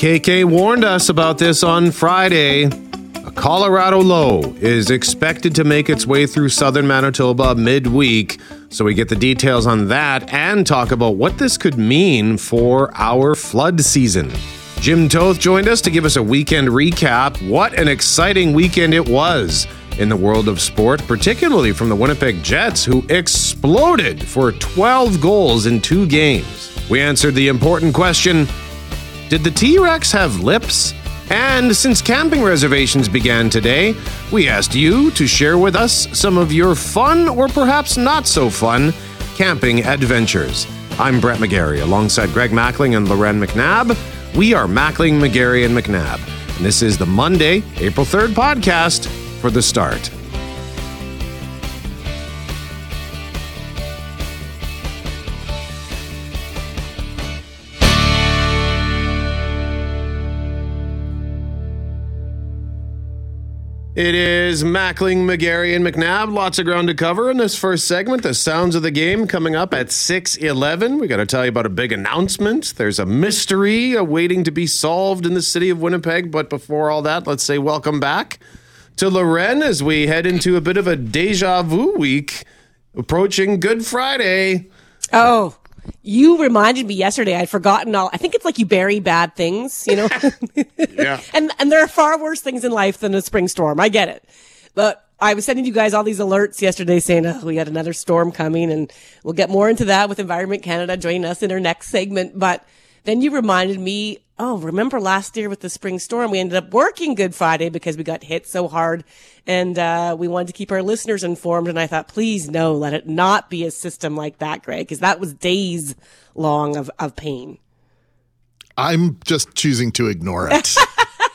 KK warned us about this on Friday. A Colorado low is expected to make its way through southern Manitoba midweek. So we get the details on that and talk about what this could mean for our flood season. Jim Toth joined us to give us a weekend recap. What an exciting weekend it was in the world of sport, particularly from the Winnipeg Jets, who exploded for 12 goals in two games. We answered the important question Did the T Rex have lips? And since camping reservations began today, we asked you to share with us some of your fun or perhaps not so fun camping adventures. I'm Brett McGarry alongside Greg Mackling and Loren McNabb. We are Mackling, McGarry, and McNabb. And this is the Monday, April 3rd podcast for the start. It is Mackling, McGarry, and McNabb. Lots of ground to cover in this first segment. The sounds of the game coming up at 6.11. We got to tell you about a big announcement. There's a mystery awaiting to be solved in the city of Winnipeg. But before all that, let's say welcome back to Loren as we head into a bit of a deja vu week approaching Good Friday. Oh, you reminded me yesterday. I'd forgotten all. I think it's like you bury bad things, you know. Yeah. and and there are far worse things in life than a spring storm. I get it, but I was sending you guys all these alerts yesterday saying oh, we had another storm coming, and we'll get more into that with Environment Canada joining us in our next segment. But then you reminded me. Oh, remember last year with the spring storm, we ended up working Good Friday because we got hit so hard and uh, we wanted to keep our listeners informed. And I thought, please no, let it not be a system like that, Greg, because that was days long of, of pain. I'm just choosing to ignore it.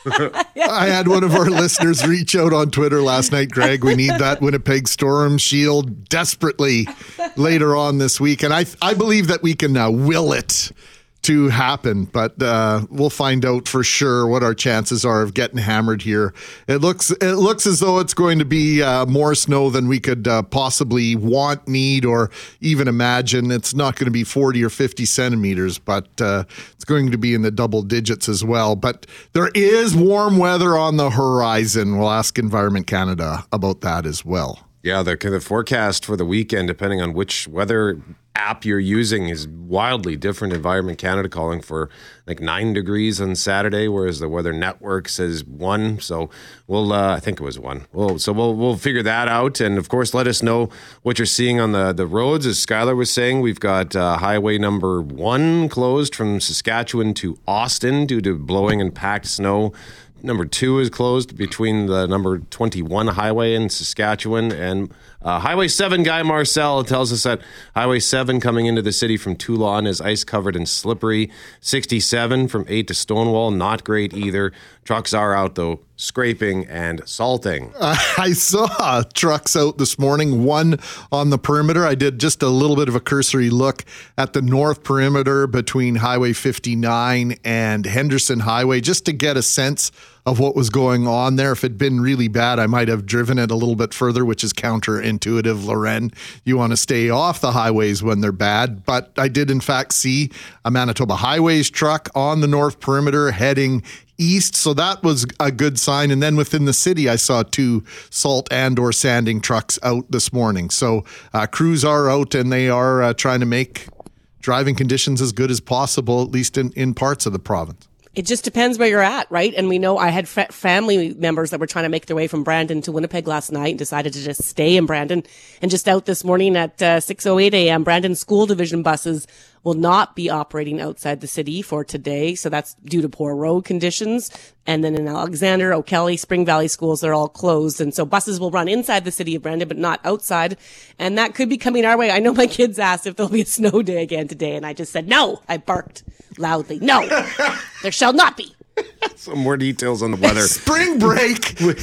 I had one of our listeners reach out on Twitter last night, Greg. We need that Winnipeg Storm Shield desperately later on this week. And I, I believe that we can uh, will it to happen, but uh, we'll find out for sure what our chances are of getting hammered here. It looks it looks as though it's going to be uh, more snow than we could uh, possibly want, need, or even imagine. It's not going to be forty or fifty centimeters, but uh, it's going to be in the double digits as well. But there is warm weather on the horizon. We'll ask Environment Canada about that as well. Yeah, the, the forecast for the weekend, depending on which weather app you're using, is wildly different. Environment Canada calling for like nine degrees on Saturday, whereas the Weather Network says one. So we'll, uh, I think it was one. Well, so we'll we'll figure that out, and of course, let us know what you're seeing on the the roads. As Skylar was saying, we've got uh, Highway Number One closed from Saskatchewan to Austin due to blowing and packed snow. Number two is closed between the number 21 highway in Saskatchewan and uh, Highway 7 guy Marcel tells us that Highway 7 coming into the city from Teulon is ice covered and slippery. 67 from 8 to Stonewall, not great either. Trucks are out though, scraping and salting. Uh, I saw trucks out this morning, one on the perimeter. I did just a little bit of a cursory look at the north perimeter between Highway 59 and Henderson Highway just to get a sense of what was going on there. If it'd been really bad, I might have driven it a little bit further, which is counterintuitive, Loren. You want to stay off the highways when they're bad. But I did, in fact, see a Manitoba Highways truck on the north perimeter heading east so that was a good sign and then within the city i saw two salt and or sanding trucks out this morning so uh, crews are out and they are uh, trying to make driving conditions as good as possible at least in, in parts of the province It just depends where you're at, right? And we know I had fa- family members that were trying to make their way from Brandon to Winnipeg last night and decided to just stay in Brandon. And just out this morning at uh, 6:08 a.m., Brandon School Division buses will not be operating outside the city for today. So that's due to poor road conditions. And then in Alexander, O'Kelly, Spring Valley schools, they're all closed. And so buses will run inside the city of Brandon, but not outside. And that could be coming our way. I know my kids asked if there'll be a snow day again today. And I just said, no, I barked loudly. No, there shall not be. Some more details on the weather. spring break you,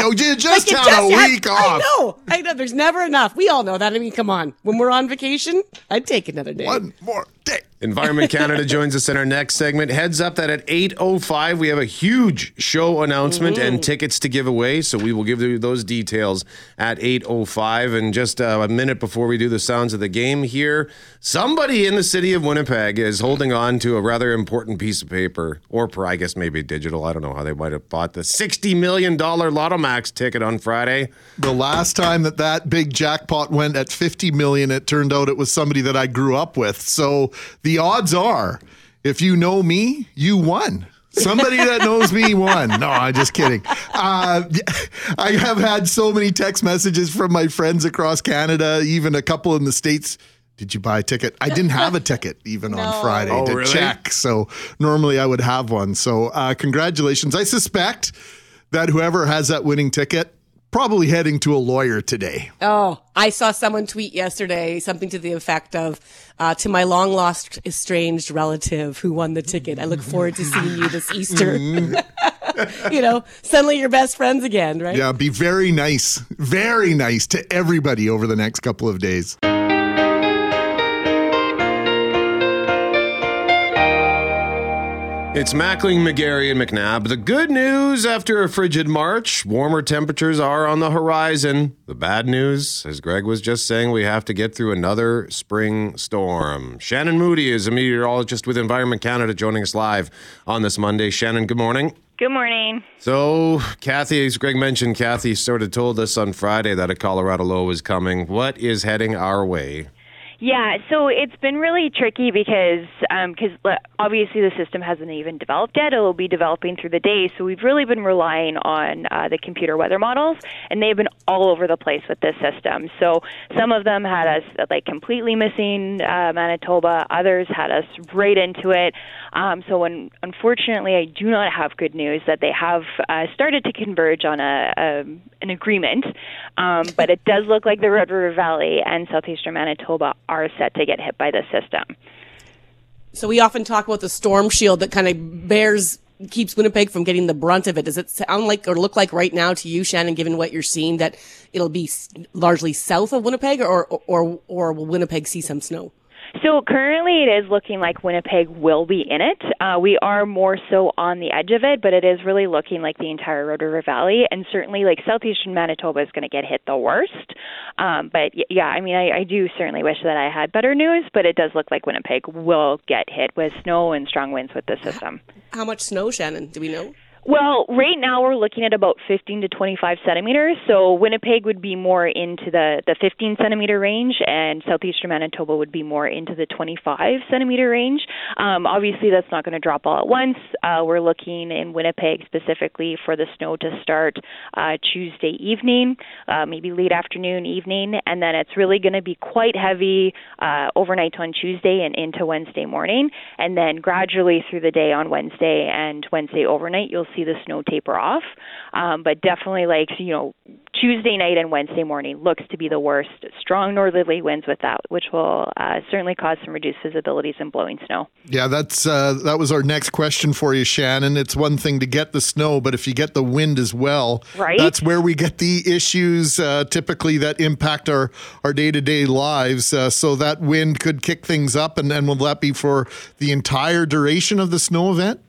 know, you just Like, it had a had- week I off know. I know. There's never enough. We all know that. I mean, come on. When we're on vacation, I'd take another day. one more Tuesday. Environment Canada joins us in our next segment. Heads up that at 8.05 we have a huge show announcement and tickets to give away. So we will give you those details at 8.05. And just uh, a minute before we do the sounds of the game here, somebody in the city of Winnipeg is holding on to a rather important piece of paper, or per, I guess maybe digital. I don't know how they might have bought the $60 million Lotto Max ticket on Friday. The last time that that big jackpot went at 50 million, it turned out it was somebody that I grew up with. So the odds are, if you know me, you won. Somebody that knows me won. No, I'm just kidding. Uh, I have had so many text messages from my friends across Canada, even a couple in the States. Did you buy a ticket? I didn't have a ticket even on Friday Oh, to really? check. So normally I would have one. So uh, congratulations. I suspect that whoever has that winning ticket probably heading to a lawyer today. Oh, I saw someone tweet yesterday something to the effect of, uh, to my long lost estranged relative who won the ticket. I look forward to seeing you this Easter. you know, suddenly you're best friends again, right? Yeah, be very nice, very nice to everybody over the next couple of days. It's Mackling, McGarry, and McNabb. The good news after a frigid March, warmer temperatures are on the horizon. The bad news, as Greg was just saying, we have to get through another spring storm. Shannon Moody is a meteorologist with Environment Canada joining us live on this Monday. Shannon, good morning. Good morning. So, Kathy, as Greg mentioned, Kathy sort of told us on Friday that a Colorado low was coming. What is heading our way? Yeah, so it's been really tricky because because obviously the system hasn't even developed yet. It'll be developing through the day, so we've really been relying on uh, the computer weather models, and they've been all over the place with this system. So some of them had us like completely missing uh, Manitoba. Others had us right into it. Um, so unfortunately, I do not have good news that they have uh, started to converge on a, a an agreement, um, but it does look like the Red River Valley and southeastern Manitoba are set to get hit by the system. So we often talk about the storm shield that kind of bears keeps Winnipeg from getting the brunt of it. Does it sound like or look like right now to you, Shannon, given what you're seeing, that it'll be largely south of Winnipeg, or or or will Winnipeg see some snow? So currently, it is looking like Winnipeg will be in it. Uh, we are more so on the edge of it, but it is really looking like the entire Red River Valley, and certainly like southeastern Manitoba is going to get hit the worst. Um, but yeah, I mean, I, I do certainly wish that I had better news, but it does look like Winnipeg will get hit with snow and strong winds with the system. How much snow, Shannon? Do we know? Well, right now we're looking at about 15 to 25 centimeters. So Winnipeg would be more into the, the 15 centimeter range, and southeastern Manitoba would be more into the 25 centimeter range. Um, obviously, that's not going to drop all at once. Uh, we're looking in Winnipeg specifically for the snow to start uh, Tuesday evening, uh, maybe late afternoon, evening, and then it's really going to be quite heavy uh, overnight on Tuesday and into Wednesday morning, and then gradually through the day on Wednesday and Wednesday overnight, you'll see the snow taper off. Um, but definitely, like you know, Tuesday night and Wednesday morning looks to be the worst. Strong northerly winds with that, which will uh, certainly cause some reduced visibilities and blowing snow. Yeah, that's uh, that was our next question for you, Shannon. It's one thing to get the snow, but if you get the wind as well, Right. that's where we get the issues uh, typically that impact our our day to day lives. Uh, so that wind could kick things up, and then will that be for the entire duration of the snow event?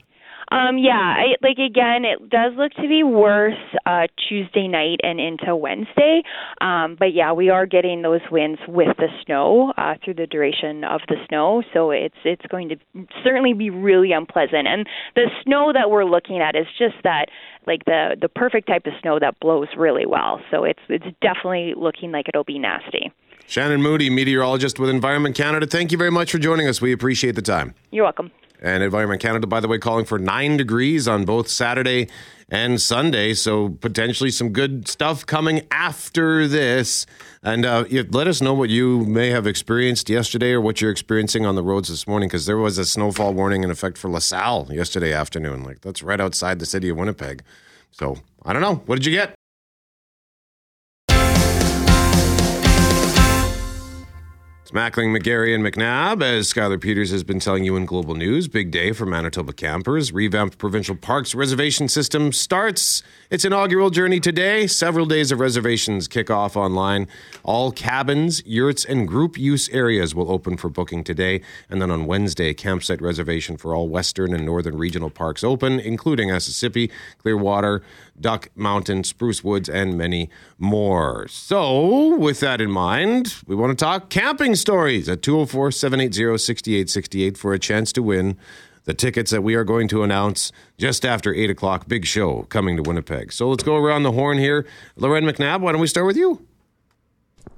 Um, yeah, I, like again, it does look to be worse uh, Tuesday night and into Wednesday. Um, but yeah, we are getting those winds with the snow uh, through the duration of the snow, so it's it's going to certainly be really unpleasant. And the snow that we're looking at is just that like the the perfect type of snow that blows really well. So it's it's definitely looking like it'll be nasty. Shannon Moody, meteorologist with Environment Canada. Thank you very much for joining us. We appreciate the time. You're welcome. And Environment Canada, by the way, calling for nine degrees on both Saturday and Sunday. So potentially some good stuff coming after this. And uh, let us know what you may have experienced yesterday or what you're experiencing on the roads this morning, because there was a snowfall warning in effect for LaSalle yesterday afternoon. Like that's right outside the city of Winnipeg. So I don't know. What did you get? It's Mackling, McGarry, and McNabb. As Skylar Peters has been telling you in Global News, big day for Manitoba campers. Revamped provincial parks reservation system starts its inaugural journey today. Several days of reservations kick off online. All cabins, yurts, and group use areas will open for booking today. And then on Wednesday, campsite reservation for all western and northern regional parks open, including Asessippi, Clearwater, Duck Mountain, Spruce Woods, and many more. So, with that in mind, we want to talk camping stories at 204 780 6868 for a chance to win the tickets that we are going to announce just after 8 o'clock. Big show coming to Winnipeg. So, let's go around the horn here. Loren McNabb, why don't we start with you?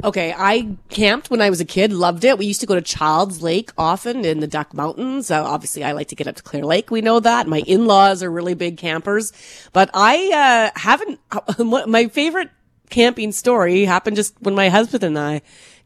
Okay, I camped when I was a kid, loved it. We used to go to Childs Lake often in the Duck Mountains. Uh, obviously, I like to get up to Clear Lake. We know that. My in-laws are really big campers, but I uh, haven't. My favorite camping story happened just when my husband and I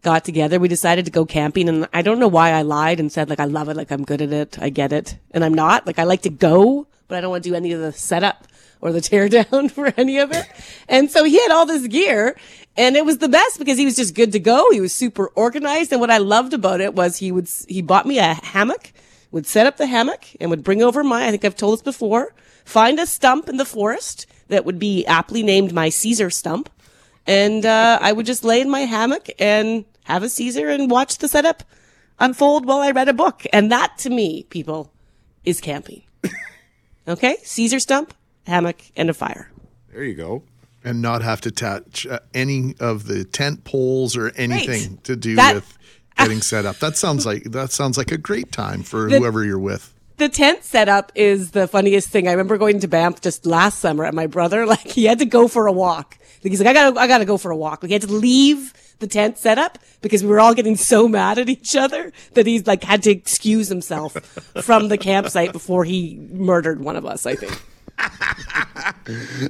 got together. We decided to go camping, and I don't know why I lied and said like I love it, like I'm good at it, I get it, and I'm not. Like I like to go, but I don't want to do any of the setup or the tear down for any of it. And so he had all this gear and it was the best because he was just good to go. He was super organized. And what I loved about it was he would, he bought me a hammock, would set up the hammock and would bring over my, I think I've told this before, find a stump in the forest that would be aptly named my Caesar stump. And, uh, I would just lay in my hammock and have a Caesar and watch the setup unfold while I read a book. And that to me, people, is camping. okay? Caesar stump, hammock, and a fire. There you go. And not have to touch uh, any of the tent poles or anything Right. to do That- with getting set up. That sounds like that sounds like a great time for The- whoever you're with. the tent setup is the funniest thing. I remember going to Banff just last summer and my brother, like he had to go for a walk. Like he's like, I gotta, I gotta go for a walk. Like he had to leave the tent setup because we were all getting so mad at each other that he's like had to excuse himself from the campsite before he murdered one of us, I think.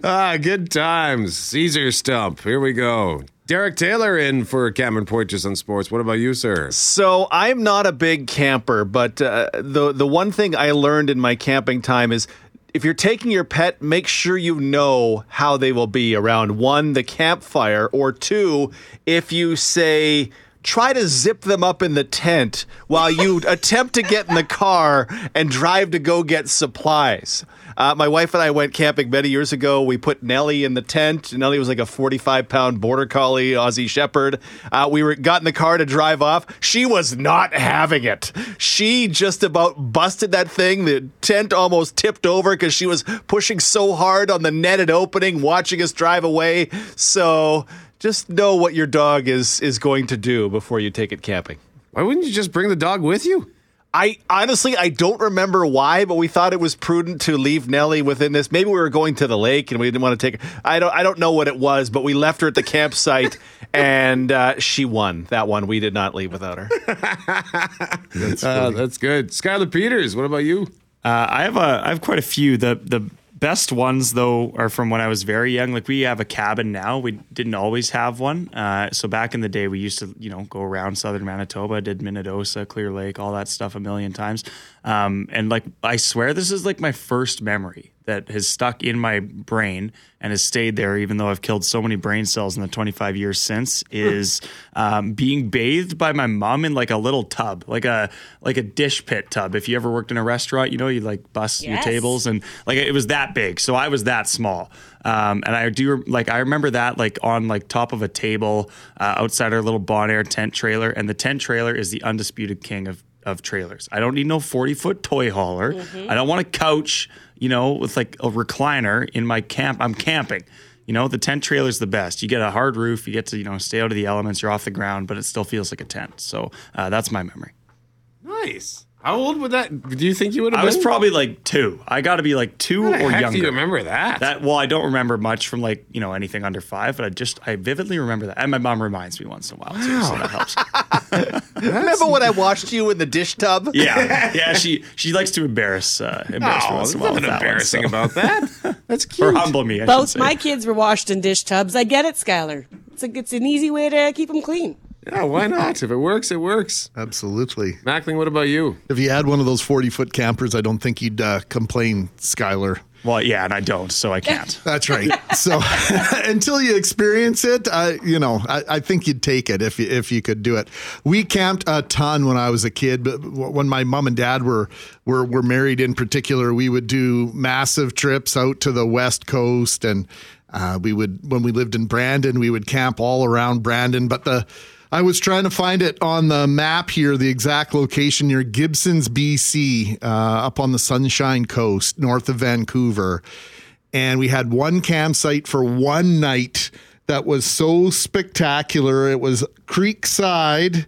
Ah, good times. Caesar Stump. Here we go. Derek Taylor in for Cameron Poitras on Sports. What about you, sir? So I'm not a big camper, but uh, the the one thing I learned in my camping time is if you're taking your pet, make sure you know how they will be around one the campfire or two if you say try to zip them up in the tent while you attempt to get in the car and drive to go get supplies. Uh, my wife and I went camping many years ago. We put Nellie in the tent. Nellie was like a 45 pound border collie, Aussie Shepherd. Uh, we were got in the car to drive off. She was not having it. She just about busted that thing. The tent almost tipped over because she was pushing so hard on the netted opening, watching us drive away. So just know what your dog is is going to do before you take it camping. Why wouldn't you just bring the dog with you? I honestly I don't remember why, but we thought it was prudent to leave Nellie within this. Maybe we were going to the lake and we didn't want to take her. I don't I don't know what it was, but we left her at the campsite and uh, she won that one. We did not leave without her. That's Uh, that's good. Skylar Peters, what about you? Uh, I have a I have quite a few. The the best ones though are from when I was very young. Like we have a cabin now. We didn't always have one. Uh, so back in the day, we used to you know go around southern Manitoba, did Minnedosa, Clear Lake, all that stuff a million times. Um, and like I swear, this is like my first memory that has stuck in my brain and has stayed there, even though I've killed so many brain cells in the 25 years since. Is um, being bathed by my mom in like a little tub, like a like a dish pit tub. If you ever worked in a restaurant, you know you like bust your tables and like it was that big. So I was that small. Um, and I do like I remember that like on like top of a table uh, outside our little Bon Air tent trailer, and the tent trailer is the undisputed king of of trailers. I don't need no 40 foot toy hauler. I don't want a couch, you know, with like a recliner in my camp. I'm camping. You know, the tent trailer is the best. You get a hard roof, you get to, you know, stay out of the elements, you're off the ground, but it still feels like a tent. So uh, that's my memory. Nice. How old would that? Do you think you would have I was probably like two. I got to be like two How the or heck younger. Do you remember that? That well, I don't remember much from like you know anything under five, but I just I vividly remember that, and my mom reminds me once in a while too, so that helps. Remember when I watched you in the dish tub? Yeah, yeah. She she likes to embarrass uh, embarrass me Oh, once there's in a while. nothing with that one, embarrassing so- about that. That's cute. or cute. humble me. I Both say. my kids were washed in dish tubs. I get it, Skylar. It's a, it's an easy way to keep them clean. Yeah, why not? If it works, it works. Absolutely. Mackling, what about you? If you had one of those 40 foot campers, I don't think you'd uh, complain, Skylar. Well, yeah, and I don't, so I can't. That's right. So until you experience it, I, you know, I, I think you'd take it if you, if you could do it. We camped a ton when I was a kid, but when my mom and dad were were were married, in particular, we would do massive trips out to the west coast, and uh, we would when we lived in Brandon, we would camp all around Brandon. But the I was trying to find it on the map here, the exact location near Gibsons, BC, uh, up on the Sunshine Coast, north of Vancouver. And we had one campsite for one night that was so spectacular. It was Creekside,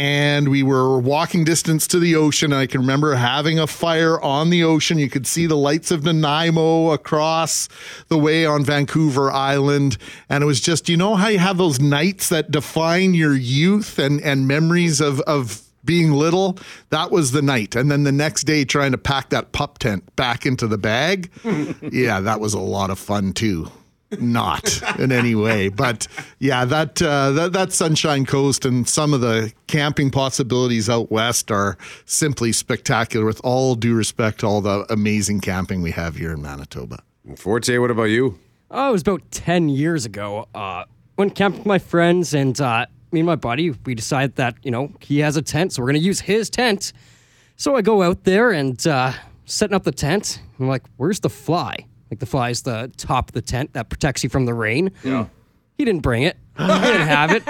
and we were walking distance to the ocean. I can remember having a fire on the ocean. You could see the lights of Nanaimo across the way on Vancouver Island. And it was just, you know how you have those nights that define your youth and, and memories of, of being little, that was the night. And then the next day, trying to pack that pup tent back into the bag. yeah, that was a lot of fun too not in any way. But yeah, that, uh, that that Sunshine Coast and some of the camping possibilities out west are simply spectacular. With all due respect to all the amazing camping we have here in Manitoba. Forte, what about you? Oh, it was about 10 years ago. Uh, went camping with my friends, and uh, me and my buddy, we decided that, you know, he has a tent, so we're going to use his tent. So I go out there and uh, setting up the tent. I'm like, where's the fly? Like the fly is the top of the tent that protects you from the rain. Yeah. He didn't bring it. he didn't have it.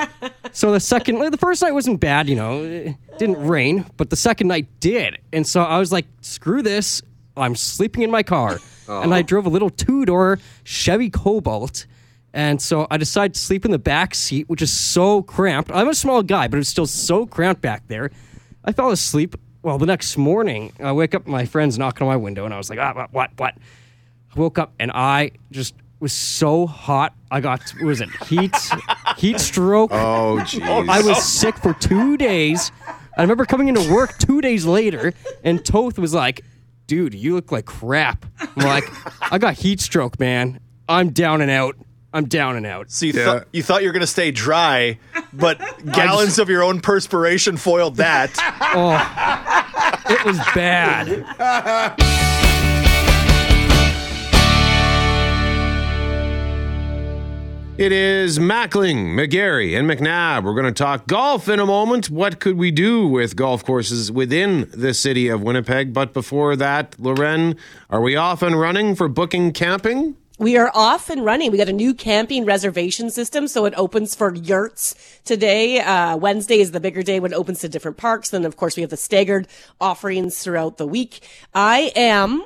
So the second, the first night wasn't bad, you know, it didn't rain, but the second night did. And so I was like, screw this. I'm sleeping in my car. And I drove a little two door Chevy Cobalt. And so I decided to sleep in the back seat, which is so cramped. I'm a small guy, but it's still so cramped back there. I fell asleep. Well, the next morning, I wake up, my friend's knocking on my window, and I was like, ah, what, what, what? I woke up and I just was so hot. I got, what was it, heat, heat stroke. Oh, jeez. I was sick for two days. I remember coming into work two days later, and Toth was like, dude, you look like crap. I'm like, I got heat stroke, man. I'm down and out. I'm down and out. So you, Yeah. thought you thought you were going to stay dry, but gallons of your own perspiration foiled that. oh, It was bad. It is Mackling, McGarry, and McNabb. We're going to talk golf in a moment. What could we do with golf courses within the city of Winnipeg? But before that, Loren, are we off and running for booking camping? We are off and running. We got a new camping reservation system, so it opens for yurts today. Uh, Wednesday is the bigger day when it opens to different parks. Then, of course, we have the staggered offerings throughout the week. I am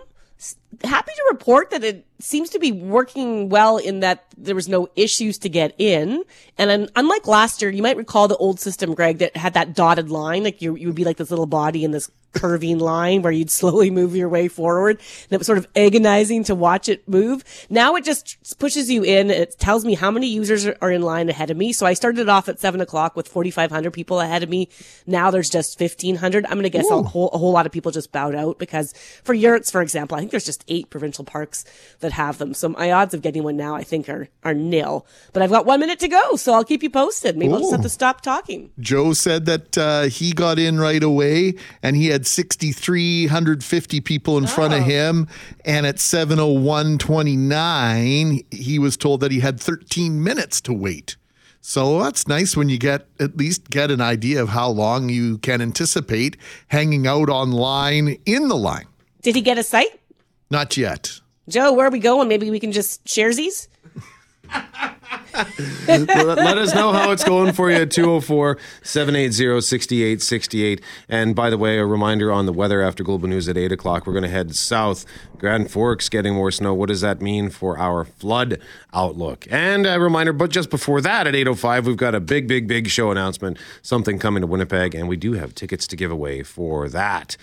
happy to report that it seems to be working well in that there was no issues to get in. And un- unlike last year, you might recall the old system, Greg, that had that dotted line. Like you, you would be like this little body in this curving line where you'd slowly move your way forward. And it was sort of agonizing to watch it move. Now it just pushes you in. It tells me how many users are in line ahead of me. So I started off at seven o'clock with 4,500 people ahead of me. Now there's just 1,500. I'm going to guess a whole, a whole lot of people just bowed out because for yurts, for example, I think there's just eight provincial parks that have them. So my odds of getting one now, I think are, are nil, but I've got one minute to go. So I'll keep you posted. Maybe I'll just have to stop talking. Joe said that uh, he got in right away and he had 6,350 people in front of oh. him. And at 7.01.29, he was told that he had 13 minutes to wait. So that's nice when you get at least get an idea of how long you can anticipate hanging out online in the line. Did he get a site? Not yet. Joe, where are we going? Maybe we can just share these. Let, us know how it's going for you at 204 780 6868. And by the way, a reminder on the weather after Global News at 8 o'clock. We're going to head south. Grand Forks getting more snow. What does that mean for our flood outlook? And a reminder, but just before that at 805, we've got a big, big, big show announcement. Something coming to Winnipeg, and we do have tickets to give away for that.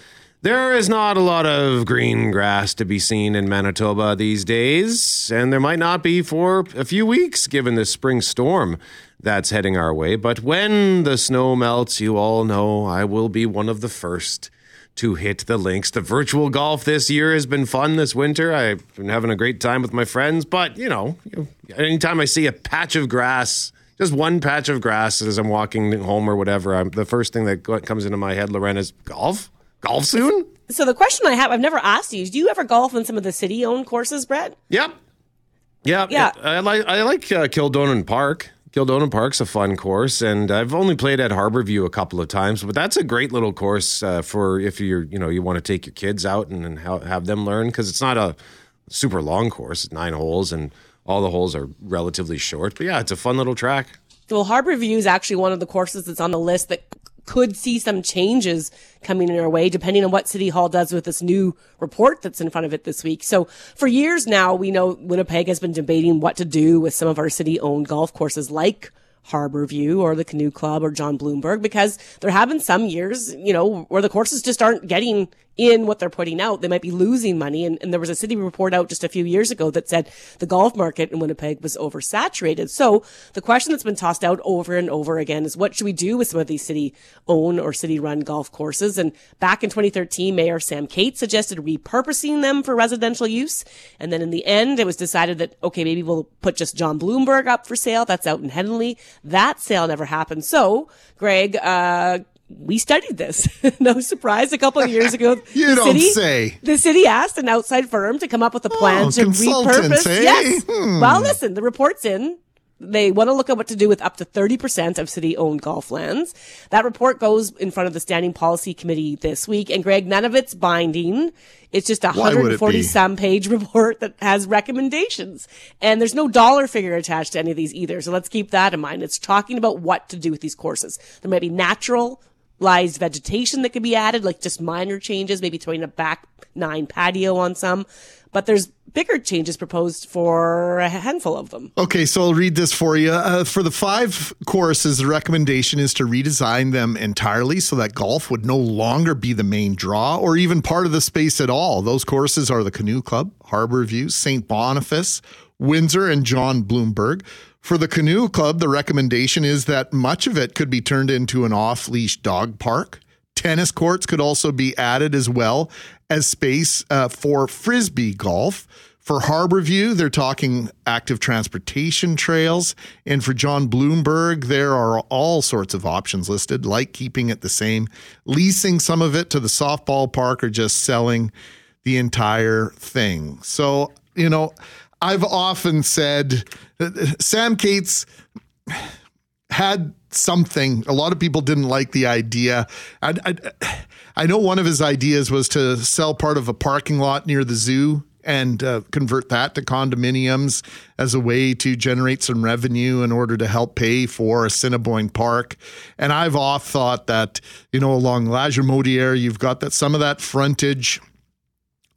There is not a lot of green grass to be seen in Manitoba these days, and there might not be for a few weeks given the spring storm that's heading our way. But when the snow melts, you all know I will be one of the first to hit the links. The virtual golf this year has been fun this winter. I've been having a great time with my friends, but you know, anytime I see a patch of grass, just one patch of grass as I'm walking home or whatever, I'm, the first thing that comes into my head, Loren, is golf. Golf soon? So the question I have, I've never asked you, is do you ever golf on some of the city-owned courses, Brett? Yep. Yeah, Yeah. I like I like uh, Kildonan Park. Kildonan Park's a fun course, and I've only played at Harborview a couple of times, but that's a great little course uh, for if you're you know you want to take your kids out and, and ha- have them learn because it's not a super long course, it's nine holes, and all the holes are relatively short. But yeah, it's a fun little track. Well, Harbor View is actually one of the courses that's on the list that could see some changes coming in our way, depending on what City Hall does with this new report that's in front of it this week. So for years now, we know Winnipeg has been debating what to do with some of our city owned golf courses like Harbor View or the Canoe Club or John Blumberg because there have been some years, you know, where the courses just aren't getting in what they're putting out. They might be losing money. And, and there was a city report out just a few years ago that said the golf market in Winnipeg was oversaturated. So the question that's been tossed out over and over again is what should we do with some of these city owned or city run golf courses? And back in 2013, Mayor Sam Katz suggested repurposing them for residential use. And then in the end, it was decided that, okay, maybe we'll put just John Blumberg up for sale. That's out in Headingley. That sale never happened. So, Greg, uh, we studied this. no surprise. A couple of years ago, You the don't city, say. The city asked an outside firm to come up with a plan Oh, to repurpose. eh? Yes. Hmm. Well, listen, the report's in. They want to look at what to do with up to 30% of city owned golf lands. That report goes in front of the standing policy committee this week. And Greg, none of it's binding. It's just a Why would it 140 be? some page report that has recommendations. And there's no dollar figure attached to any of these either. So let's keep that in mind. It's talking about what to do with these courses. There might be naturalized vegetation that could be added, like just minor changes, maybe throwing a back nine patio on some. But there's bigger changes proposed for a handful of them. Okay, so I'll read this for you. Uh, for the five courses, the recommendation is to redesign them entirely so that golf would no longer be the main draw or even part of the space at all. Those courses are the Canoe Club, Harbor View, St. Boniface, Windsor, and John Blumberg. For the Canoe Club, the recommendation is that much of it could be turned into an off leash dog park. Tennis courts could also be added as well as space uh, for frisbee golf. For Harborview, they're talking active transportation trails. And for John Blumberg, there are all sorts of options listed, like keeping it the same, leasing some of it to the softball park, or just selling the entire thing. So, you know, I've often said uh, Sam Katz had something. A lot of people didn't like the idea. I, I, I know one of his ideas was to sell part of a parking lot near the zoo and uh, convert that to condominiums as a way to generate some revenue in order to help pay for Assiniboine Park. And I've oft thought that, you know, along Lagimodière, you've got that some of that frontage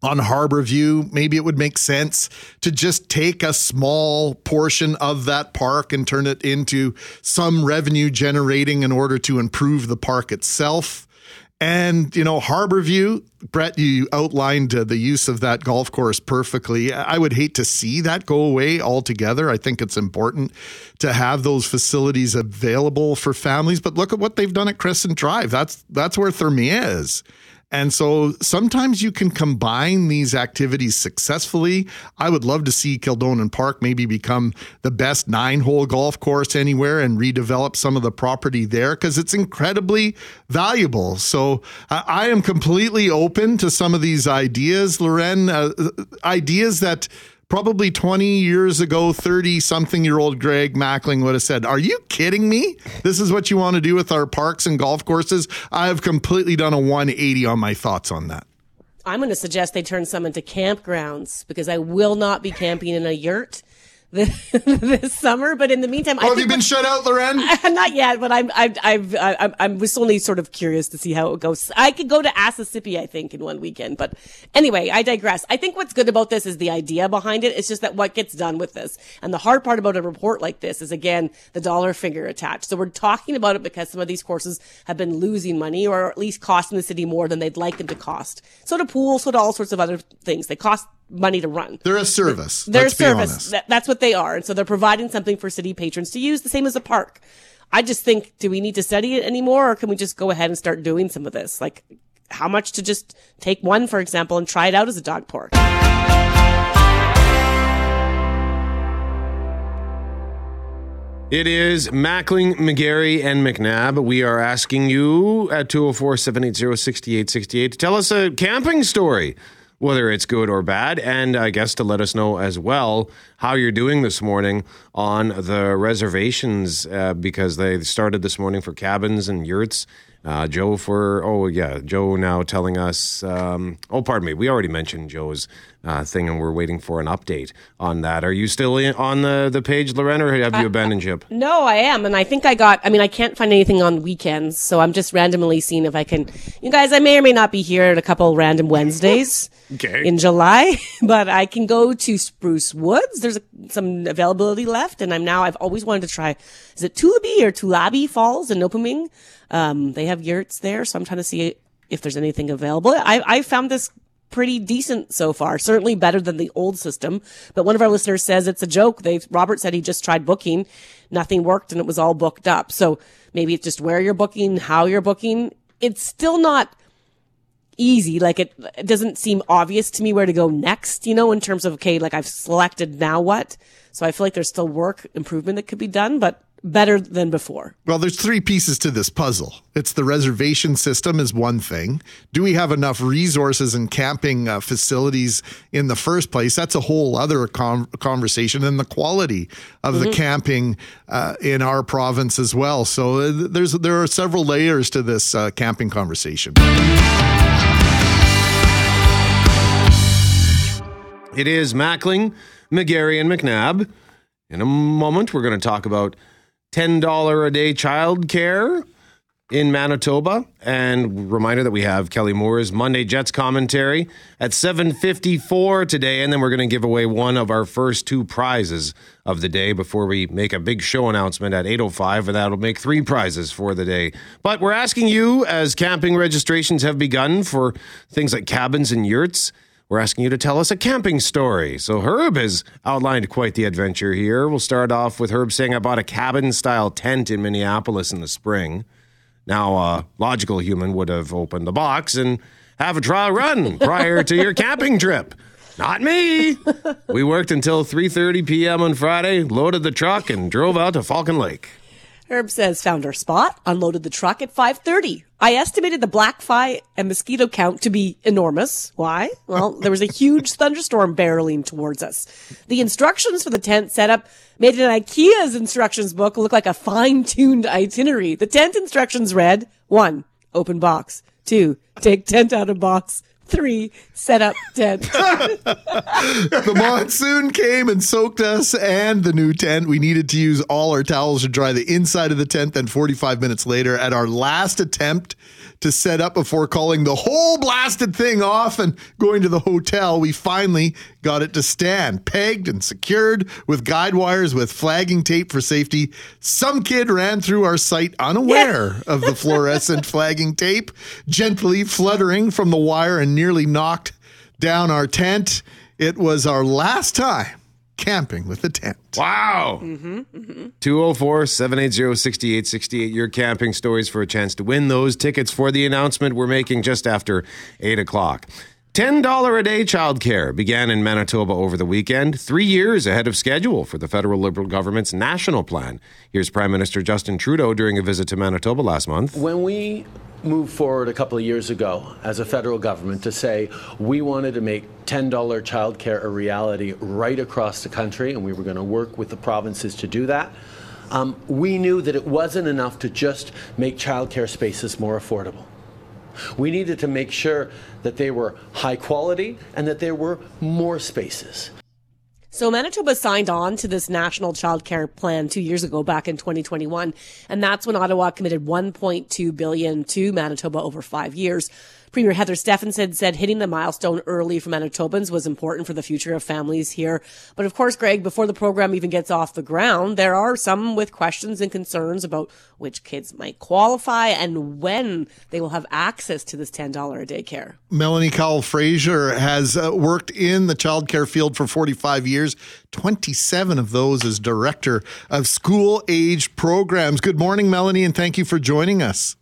on Harborview, maybe it would make sense to just take a small portion of that park and turn it into some revenue generating in order to improve the park itself. And, you know, Harborview, Brett, you outlined uh, the use of that golf course perfectly. I would hate to see that go away altogether. I think it's important to have those facilities available for families. But look at what they've done at Crescent Drive. That's that's where Thermëa is. And so sometimes you can combine these activities successfully. I would love to see Kildonan Park maybe become the best nine hole golf course anywhere and redevelop some of the property there because it's incredibly valuable. So I I am completely open to some of these ideas, Loren, uh, ideas that probably 20 years ago, 30 something year old Greg Mackling would have said, Are you kidding me? This is what you want to do with our parks and golf courses? I have completely done a 180 on my thoughts on that. I'm going to suggest they turn some into campgrounds because I will not be camping in a yurt this, this summer. But in the meantime, I Oh, have think you been shut out, Loren? not yet, but I'm I've I've I'm I'm was only sort of curious to see how it goes. I could go to Asessippi, I think, in one weekend. But anyway, I digress. I think what's good about this is the idea behind it. It's just that what gets done with this, and the hard part about a report like this is again the dollar figure attached. So we're talking about it because some of these courses have been losing money, or at least costing the city more than they'd like them to cost. So to pools, so to all sorts of other things, they cost money to run. They're a service. They're a let's be service. honest. That, that's what they are. And so they're providing something for city patrons to use, the same as a park. I just think, do we need to study it anymore or can we just go ahead and start doing some of this? Like, how much to just take one, for example, and try it out as a dog park? It is Mackling, McGarry, and McNabb. We are asking you at 204 780 6868 to tell us a camping story, whether it's good or bad, and I guess to let us know as well how you're doing this morning on the reservations uh, because they started this morning for cabins and yurts. Uh, Joe for oh yeah, Joe now telling us. Um, oh, pardon me. We already mentioned Joe's uh, thing, and we're waiting for an update on that. Are you still in, on the the page, Loren, or have you abandoned ship? No, I am, and I think I got. I mean, I can't find anything on weekends, so I'm just randomly seeing if I can. You guys, I may or may not be here at a couple random Wednesdays Okay. in July, but I can go to Spruce Woods. There's a, some availability left, and I'm now. I've always wanted to try. Is it Tulabi or Tulabi Falls in Nopiming? Um, they have yurts there, so I'm trying to see if there's anything available. I I found this pretty decent so far. Certainly better than the old system. But one of our listeners says it's a joke. They Robert said he just tried booking, nothing worked, and it was all booked up. So maybe it's just where you're booking, how you're booking. It's still not easy. Like it, it doesn't seem obvious to me where to go next, you know, in terms of, okay, like I've selected now what? So I feel like there's still work improvement that could be done, but better than before. Well, there's three pieces to this puzzle. It's the reservation system is one thing. Do we have enough resources and camping uh, facilities in the first place? That's a whole other con- conversation. And the quality of the camping uh, in our province as well. So uh, there's there are several layers to this uh, camping conversation. It is Mackling, McGarry, and McNabb. In a moment, we're going to talk about $10 a day childcare in Manitoba. And reminder that we have Kelly Moore's Monday Jets commentary at 7.54 today. And then we're going to give away one of our first two prizes of the day before we make a big show announcement at 8.05. And that'll make three prizes for the day. But we're asking you, as camping registrations have begun for things like cabins and yurts, we're asking you to tell us a camping story. So Herb has outlined quite the adventure here. We'll start off with Herb saying, I bought a cabin style tent in Minneapolis in the spring. Now, a logical human would have opened the box and have a trial run prior to your camping trip. Not me. We worked until 3:30 p.m. on Friday, loaded the truck and drove out to Falcon Lake. Herb says found our spot, unloaded the truck at 5:30. I estimated the black fly and mosquito count to be enormous. Why? Well, there was a huge thunderstorm barreling towards us. The instructions for the tent setup made an IKEA's instructions book look like a fine-tuned itinerary. The tent instructions read: 1. Open box. 2. Take tent out of box. 3. Set up tent. the monsoon came and soaked us and the new tent. We needed to use all our towels to dry the inside of the tent. Then 45 minutes later, at our last attempt to set up before calling the whole blasted thing off and going to the hotel, we finally got it to stand, pegged and secured with guide wires with flagging tape for safety. Some kid ran through our site unaware of the fluorescent flagging tape, gently fluttering from the wire and nearly knocked down our tent. It was our last time camping with a tent. Wow. 204 780 6868. Your camping stories for a chance to win those tickets for the announcement we're making just after 8 o'clock. $10 a day childcare began in Manitoba over the weekend, three years ahead of schedule for the federal Liberal government's national plan. Here's Prime Minister Justin Trudeau during a visit to Manitoba last month. When we moved forward a couple of years ago as a federal government to say we wanted to make $10 childcare a reality right across the country, and we were going to work with the provinces to do that, um, we knew that it wasn't enough to just make childcare spaces more affordable. We needed to make sure that they were high quality and that there were more spaces. So Manitoba signed on to this national child care plan two years ago, back in 2021. And that's when Ottawa committed 1.2 billion to Manitoba over five years. Premier Heather Stefanson said hitting the milestone early for Manitobans was important for the future of families here. But of course, Greg, before the program even gets off the ground, there are some with questions and concerns about which kids might qualify and when they will have access to this $10 a day care. Melanie Cowell Fraser has uh, worked in the childcare field for 45 years, 27 of those as director of school age programs. Good morning, Melanie, and thank you for joining us.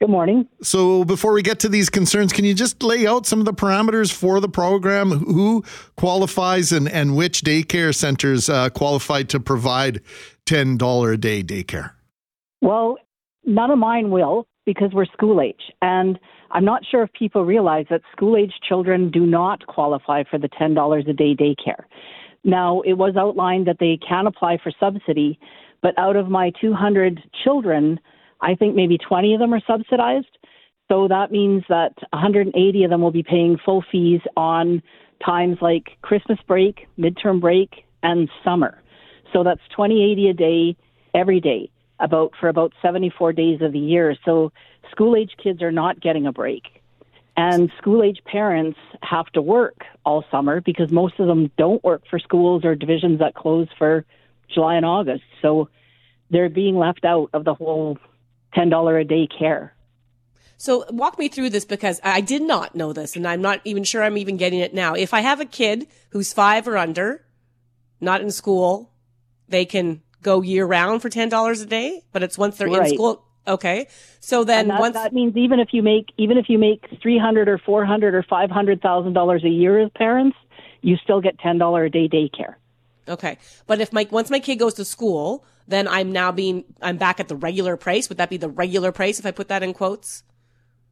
Good morning. So, before we get to these concerns, can you just lay out some of the parameters for the program? Who qualifies and, and which daycare centers uh, qualified to provide $10 a day daycare? Well, none of mine will because we're school age. And I'm not sure if people realize that school age children do not qualify for the $10 a day daycare. Now, it was outlined that they can apply for subsidy, but out of my 200 children, I think maybe 20 of them are subsidized. So that means that 180 of them will be paying full fees on times like Christmas break, midterm break, and summer. So that's 2080 a day every day about for about 74 days of the year. So school age kids are not getting a break. And school age parents have to work all summer because most of them don't work for schools or divisions that close for July and August. So they're being left out of the whole $10 a day care. So walk me through this because I did not know this and I'm not even sure I'm even getting it now. If I have a kid who's five or under, not in school, they can go year round for $10 a day, but it's once they're Right. in school. Okay. So then that, once, that means even if you make even if you make three hundred or four hundred or five hundred thousand dollars a year as parents, you still get ten dollar a day daycare. okay. But if my, once my kid goes to school, then I'm now being, I'm back at the regular price. Would that be the regular price if I put that in quotes?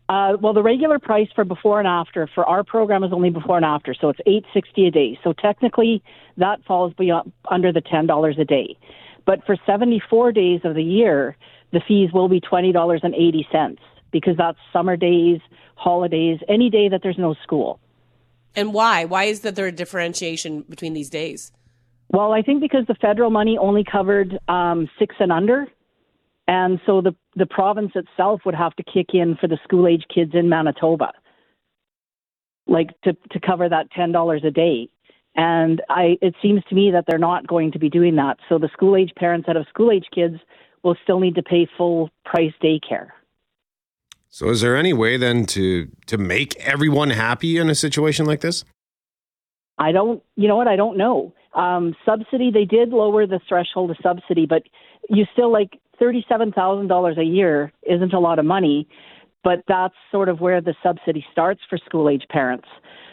Uh, well, the regular price for before and after for our program is only before and after, so it's eight sixty a day. So technically, that falls beyond under the ten dollars a day. But for seventy four days of the year, the fees will be twenty dollars and eighty cents because that's summer days, holidays, any day that there's no school. And why? Why is that there a differentiation between these days? Well, I think because the federal money only covered um, six and under, and so the the province itself would have to kick in for the school age kids in Manitoba, like to to cover that ten dollars a day. And I, it seems to me that they're not going to be doing that. So the school age parents that have school age kids will still need to pay full price daycare. So is there any way then to to make everyone happy in a situation like this? I don't, you know what? I don't know. Um, subsidy, they did lower the threshold of subsidy, but you still like $37,000 a year isn't a lot of money, but that's sort of where the subsidy starts for school age parents.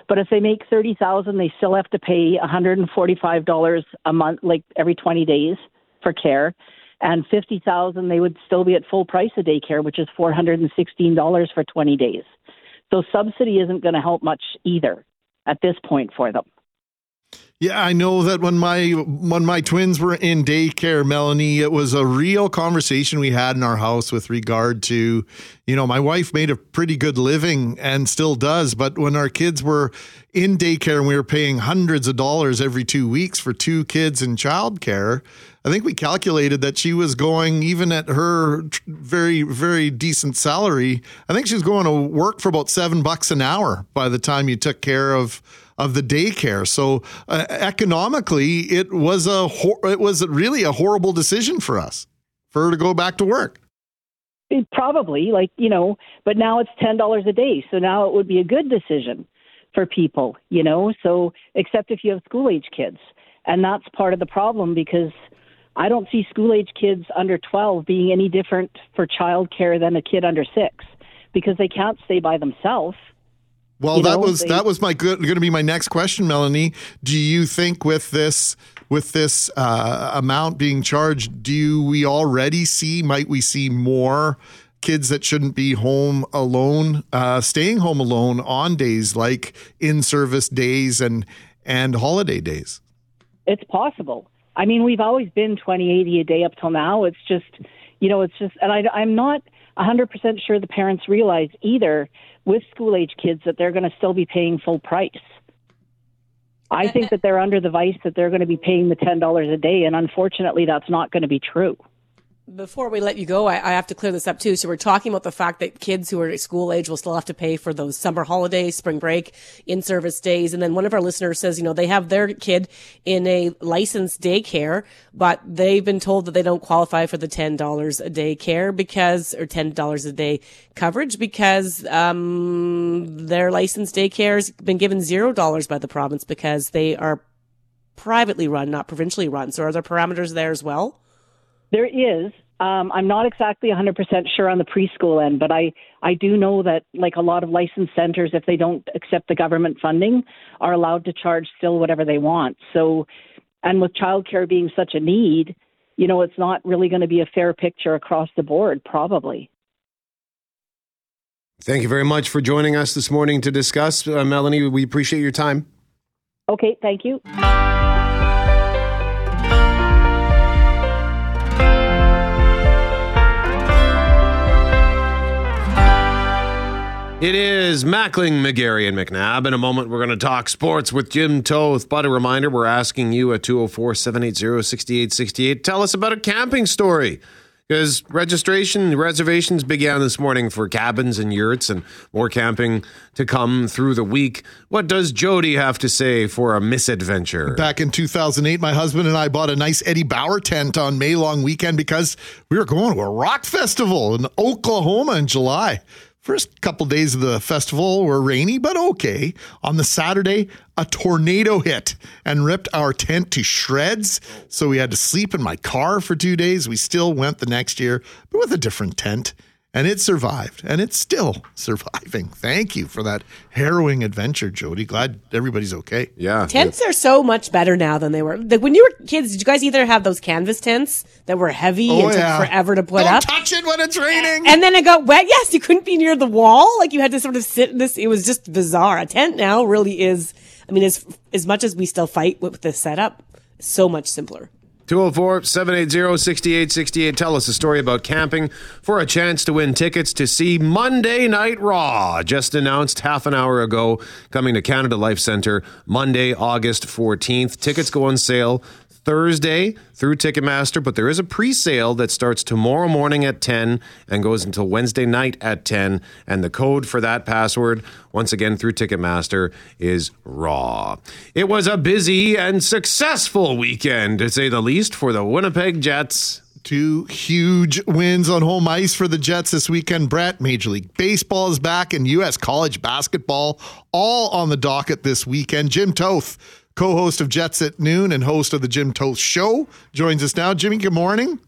But if they make 30,000, they still have to pay $145 a month, like every 20 days for care. And 50,000, they would still be at full price of daycare, which is $416 for 20 days. So subsidy isn't going to help much either at this point for them. Yeah, I know that when my when my twins were in daycare, Melanie, it was a real conversation we had in our house with regard to, you know, my wife made a pretty good living and still does, but when our kids were in daycare and we were paying hundreds of dollars every 2 weeks for two kids in childcare, I think we calculated that she was going even at her very very decent salary, I think she was going to work for about 7 bucks an hour by the time you took care of of the daycare. So uh, economically, it was a hor- it was really a horrible decision for us for her to go back to work. It probably like you know but now it's ten dollars a day so now it would be a good decision for people you know so except if you have school age kids and that's part of the problem because i don't see school age kids under 12 being any different for childcare than a kid under 6 because they can't stay by themselves Well, You that know, was they- that was my good going to be my next question, Melanie. Do you think with this with this uh, amount being charged, do we already see? Might we see more kids that shouldn't be home alone, uh, staying home alone on days like in service days and and holiday days? it's possible. I mean, we've always been 2080 a day up till now. It's just, you know, it's just, and I, I'm not 100% sure the parents realize either with school age kids that they're going to still be paying full price. I think that they're under the vice that they're going to be paying the $10 a day, and unfortunately, that's not going to be true. Before we let you go, I, I have to clear this up too. So we're talking about the fact that kids who are school age will still have to pay for those summer holidays, spring break, in-service days. And then one of our listeners says, you know, they have their kid in a licensed daycare, but they've been told that they don't qualify for the $10 a day care because, or $10 a day coverage because, um, their licensed daycare has been given $0 by the province because they are privately run, not provincially run. So are there parameters there as well? There is. Um, I'm not exactly 100% sure on the preschool end, but I, I do know that, like a lot of licensed centers, if they don't accept the government funding, are allowed to charge still whatever they want. So, and with childcare being such a need, you know, it's not really going to be a fair picture across the board, probably. Thank you very much for joining us this morning to discuss. Uh, Melanie, we appreciate your time. Okay, thank you. It is Mackling, McGarry, and McNabb. In a moment, we're going to talk sports with Jim Toth. But a reminder, we're asking you at 204 780 6868. Tell us about a camping story. Because registration reservations began this morning for cabins and yurts and more camping to come through the week. What does Jody have to say for a misadventure? Back in 2008, my husband and I bought a nice Eddie Bauer tent on May long weekend because we were going to a rock festival in Oklahoma in July. First couple days of the festival were rainy, but okay. On the Saturday, a tornado hit and ripped our tent to shreds. So we had to sleep in my car for two days. We still went the next year, but with a different tent and it survived and it's still surviving. Thank you for that harrowing adventure, Jody. Glad everybody's okay. Yeah. Tents are so much better now than they were. Like when you were kids, did you guys either have those canvas tents that were heavy Oh, and yeah. took forever to put Don't up? touch it when it's raining. And then it got wet. Yes, you couldn't be near the wall. Like you had to sort of sit in this. It was just bizarre. A tent now really is. I mean, as as much as we still fight with the setup, so much simpler. 204 780 6868. Tell us a story about camping for a chance to win tickets to see Monday Night Raw, just announced half an hour ago, coming to Canada Life Centre Monday, August 14th. Tickets go on sale Thursday through Ticketmaster, but there is a pre sale that starts tomorrow morning at 10 and goes until Wednesday night at 10. And the code for that password, once again through Ticketmaster, is RAW. It was a busy and successful weekend, to say the least, for the Winnipeg Jets. Two huge wins on home ice for the Jets this weekend. Brett, Major League Baseball is back and U.S. college basketball all on the docket this weekend. Jim Toth, co host of Jets at Noon and host of the Jim Toth Show, joins us now. Jimmy, good morning.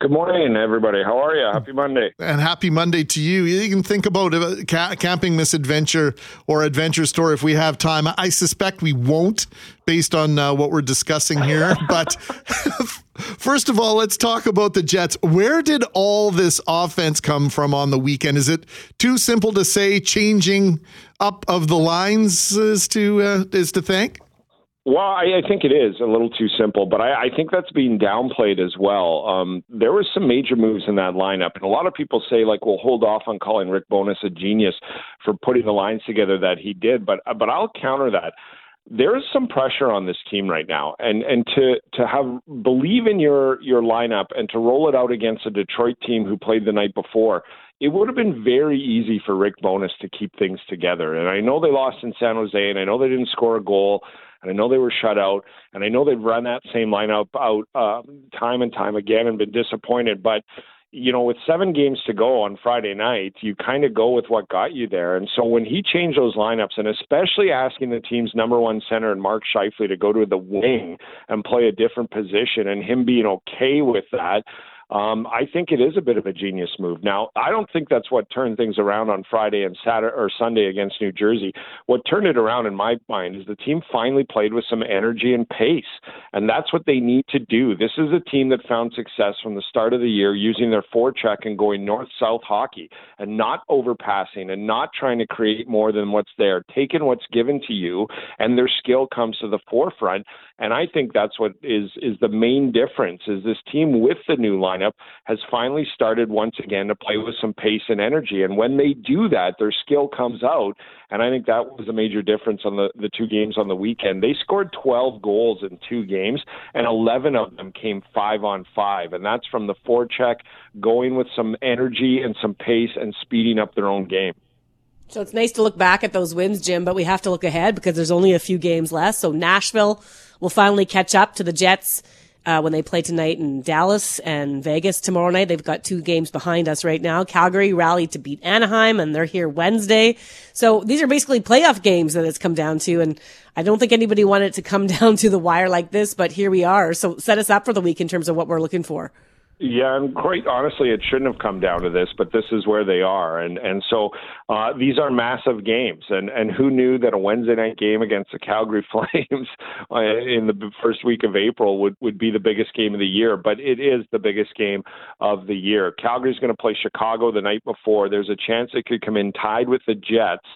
Good morning, everybody. How are you? Happy Monday. And happy Monday to you. You can think about a ca- camping misadventure or adventure story if we have time. I suspect we won't, based on uh, what we're discussing here. but first of all, let's talk about the Jets. Where did all this offense come from on the weekend? Is it too simple to say changing up of the lines is to uh, is to thank? Well, I, I think it is a little too simple, but I, I think that's being downplayed as well. Um, there were some major moves in that lineup, and a lot of people say like, "We'll hold off on calling Rick Bowness a genius for putting the lines together that he did." But but I'll counter that. There is some pressure on this team right now, and and to to have believe in your your lineup and to roll it out against a Detroit team who played the night before. It would have been very easy for Rick Bowness to keep things together. And I know they lost in San Jose, and I know they didn't score a goal and I know they were shut out, and I know they've run that same lineup out uh, time and time again and been disappointed. But you know, with seven games to go on Friday night, you kind of go with what got you there. And so when he changed those lineups, and especially asking the team's number one center and Mark Scheifele to go to the wing and play a different position, and him being okay with that. Um, I think it is a bit of a genius move. Now, I don't think that's what turned things around on Friday and Saturday or Sunday against New Jersey. What turned it around in my mind is the team finally played with some energy and pace, and that's what they need to do. This is a team that found success from the start of the year using their forecheck and going north-south hockey and not overpassing and not trying to create more than what's there, taking what's given to you, and their skill comes to the forefront. And I think that's what is is the main difference. Is this team with the new lineup has finally started once again to play with some pace and energy. And when they do that, their skill comes out. And I think that was a major difference on the, the two games on the weekend. They scored 12 goals in two games, and 11 of them came five on five. And that's from the forecheck, going with some energy and some pace and speeding up their own game. So it's nice to look back at those wins, Jim, but we have to look ahead because there's only a few games left. So Nashville will finally catch up to the Jets uh, when they play tonight in Dallas and Vegas tomorrow night. They've got two games behind us right now. Calgary rallied to beat Anaheim and they're here Wednesday. So these are basically playoff games that it's come down to. And I don't think anybody wanted to come down to the wire like this, but here we are. So set us up for the week in terms of what we're looking for. Yeah, and quite honestly, it shouldn't have come down to this, but this is where they are, and and so uh, these are massive games, and and who knew that a Wednesday night game against the Calgary Flames uh, in the first week of April would would be the biggest game of the year? But it is the biggest game of the year. Calgary's going to play Chicago the night before. There's a chance it could come in tied with the Jets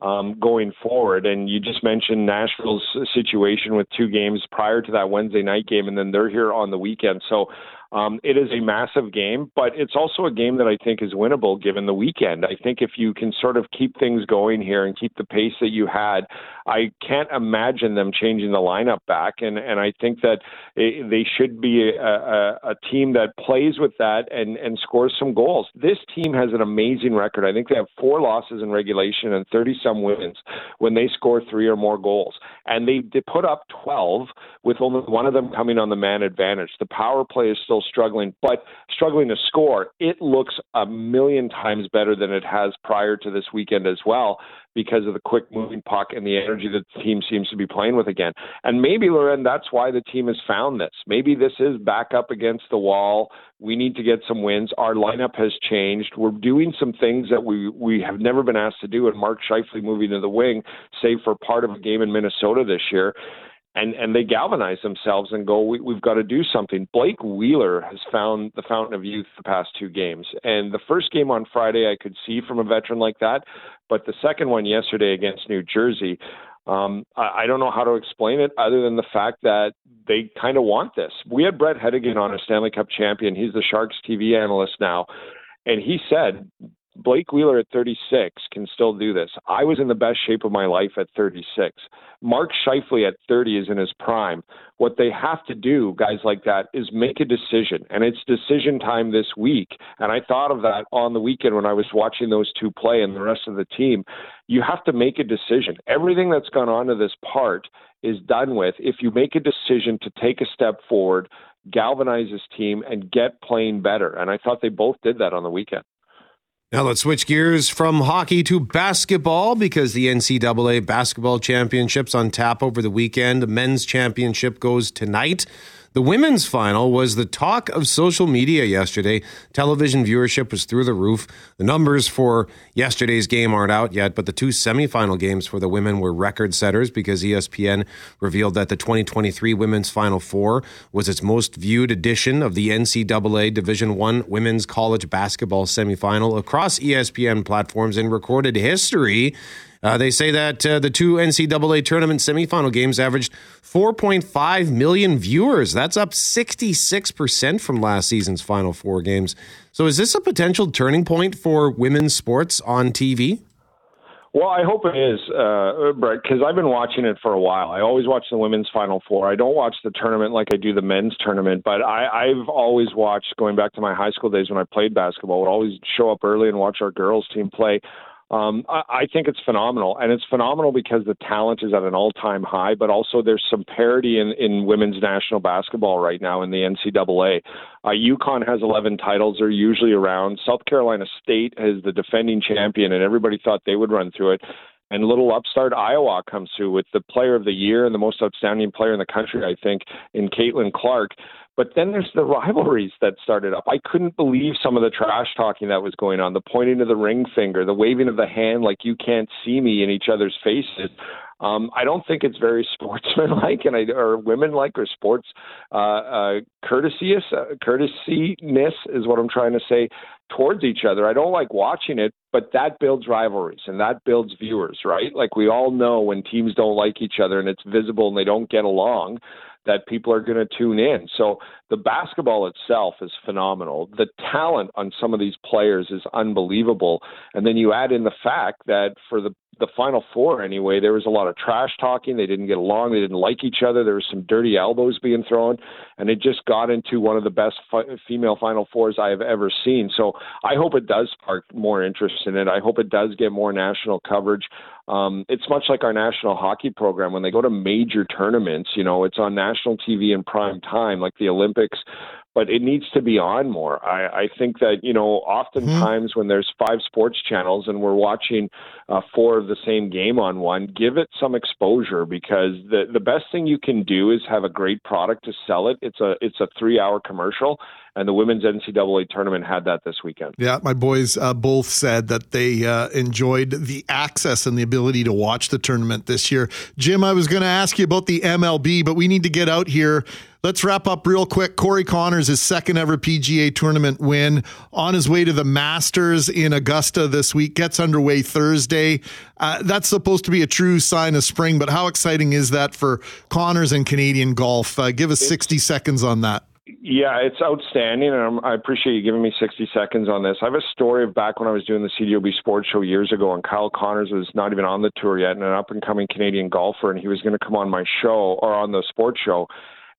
um, going forward. And you just mentioned Nashville's situation with two games prior to that Wednesday night game, and then they're here on the weekend. So um, it is a massive game, but it's also a game that I think is winnable given the weekend. I think if you can sort of keep things going here and keep the pace that you had, I can't imagine them changing the lineup back. And, and I think that it, they should be a, a, a team that plays with that and, and scores some goals. This team has an amazing record. I think they have four losses in regulation and 30 some wins when they score three or more goals. And they, they put up 12 with only one of them coming on the man advantage. The power play is still struggling, but struggling to score. It looks a million times better than it has prior to this weekend as well because of the quick moving puck and the energy that the team seems to be playing with again. And maybe, Loren, that's why the team has found this. Maybe this is back up against the wall. We need to get some wins. Our lineup has changed. We're doing some things that we, we have never been asked to do. And Mark Scheifele moving to the wing, save for part of a game in Minnesota this year and and they galvanize themselves and go, we, we've got to do something. Blake Wheeler has found the fountain of youth the past two games, and the first game on Friday I could see from a veteran like that, but the second one yesterday against New Jersey. Um, I, I don't know how to explain it other than the fact that they kind of want this. We had Bret Hedican on a Stanley Cup champion. He's the Sharks TV analyst now. And he said Blake Wheeler at 36 can still do this. I was in the best shape of my life at 36. Mark Scheifele at 30 is in his prime. What they have to do, guys like that, is make a decision. And it's decision time this week. And I thought of that on the weekend when I was watching those two play and the rest of the team. You have to make a decision. Everything that's gone on to this part is done with if you make a decision to take a step forward, galvanize this team, and get playing better. And I thought they both did that on the weekend. Now let's switch gears from hockey to basketball because the NCAA basketball championships on tap over the weekend. The men's championship goes tonight. The women's final was the talk of social media yesterday. Television viewership was through the roof. The numbers for yesterday's game aren't out yet, but the two semifinal games for the women were record setters because ESPN revealed that the 2023 Women's Final Four was its most viewed edition of the NCAA Division One Women's College Basketball Semifinal across ESPN platforms in recorded history. Uh, they say that uh, the two NCAA tournament semifinal games averaged 4.5 million viewers. That's up 66% from last season's Final Four games. So, is this a potential turning point for women's sports on TV? Well, I hope it is, uh, Brett, because I've been watching it for a while. I always watch the women's Final Four. I don't watch the tournament like I do the men's tournament, but I, I've always watched, going back to my high school days when I played basketball, would always show up early and watch our girls team play. Um, I, I think it's phenomenal, and it's phenomenal because the talent is at an all-time high. But also, there's some parity in, in women's national basketball right now in the NCAA. Uh, UConn has 11 titles; they're usually around. South Carolina State is the defending champion, and everybody thought they would run through it. And little upstart Iowa comes through with the player of the year and the most outstanding player in the country, I think, in Caitlin Clark. But then there's the rivalries that started up. I couldn't believe some of the trash talking that was going on, the pointing of the ring finger, the waving of the hand like you can't see me in each other's faces. Um, I don't think it's very sportsmanlike and I, or women-like or sports uh, uh, courteous, uh, courtesiness is what I'm trying to say towards each other. I don't like watching it, but that builds rivalries and that builds viewers, right? Like we all know when teams don't like each other and it's visible and they don't get along that people are going to tune in. So the basketball itself is phenomenal. The talent on some of these players is unbelievable. And then you add in the fact that for the the final four anyway, there was a lot of trash talking. They didn't get along. They didn't like each other. There was some dirty elbows being thrown, and it just got into one of the best fi- female final fours I have ever seen. So I hope it does spark more interest in it. I hope it does get more national coverage. Um, it's much like our national hockey program. When they go to major tournaments, you know, it's on national TV in prime time, like the Olympics but it needs to be on more. I, I think that you know, oftentimes mm-hmm. when there's five sports channels and we're watching uh, four of the same game on one, give it some exposure because the the best thing you can do is have a great product to sell it. It's a it's a three hour commercial, and the women's NCAA tournament had that this weekend. Yeah, my boys uh, both said that they uh, enjoyed the access and the ability to watch the tournament this year. Jim, I was going to ask you about the MLB, but we need to get out here. Let's wrap up real quick. Corey Conners, his second ever PGA tournament win, on his way to the Masters in Augusta this week, gets underway Thursday. Uh, that's supposed to be a true sign of spring, but how exciting is that for Conners and Canadian golf? Uh, give us 60 seconds on that. Yeah, it's outstanding, and I'm, i appreciate you giving me 60 seconds on this. I have a story of back when I was doing the CJOB Sports Show years ago, and Kyle Connors was not even on the tour yet, and an up and coming Canadian golfer, and he was going to come on my show or on the sports show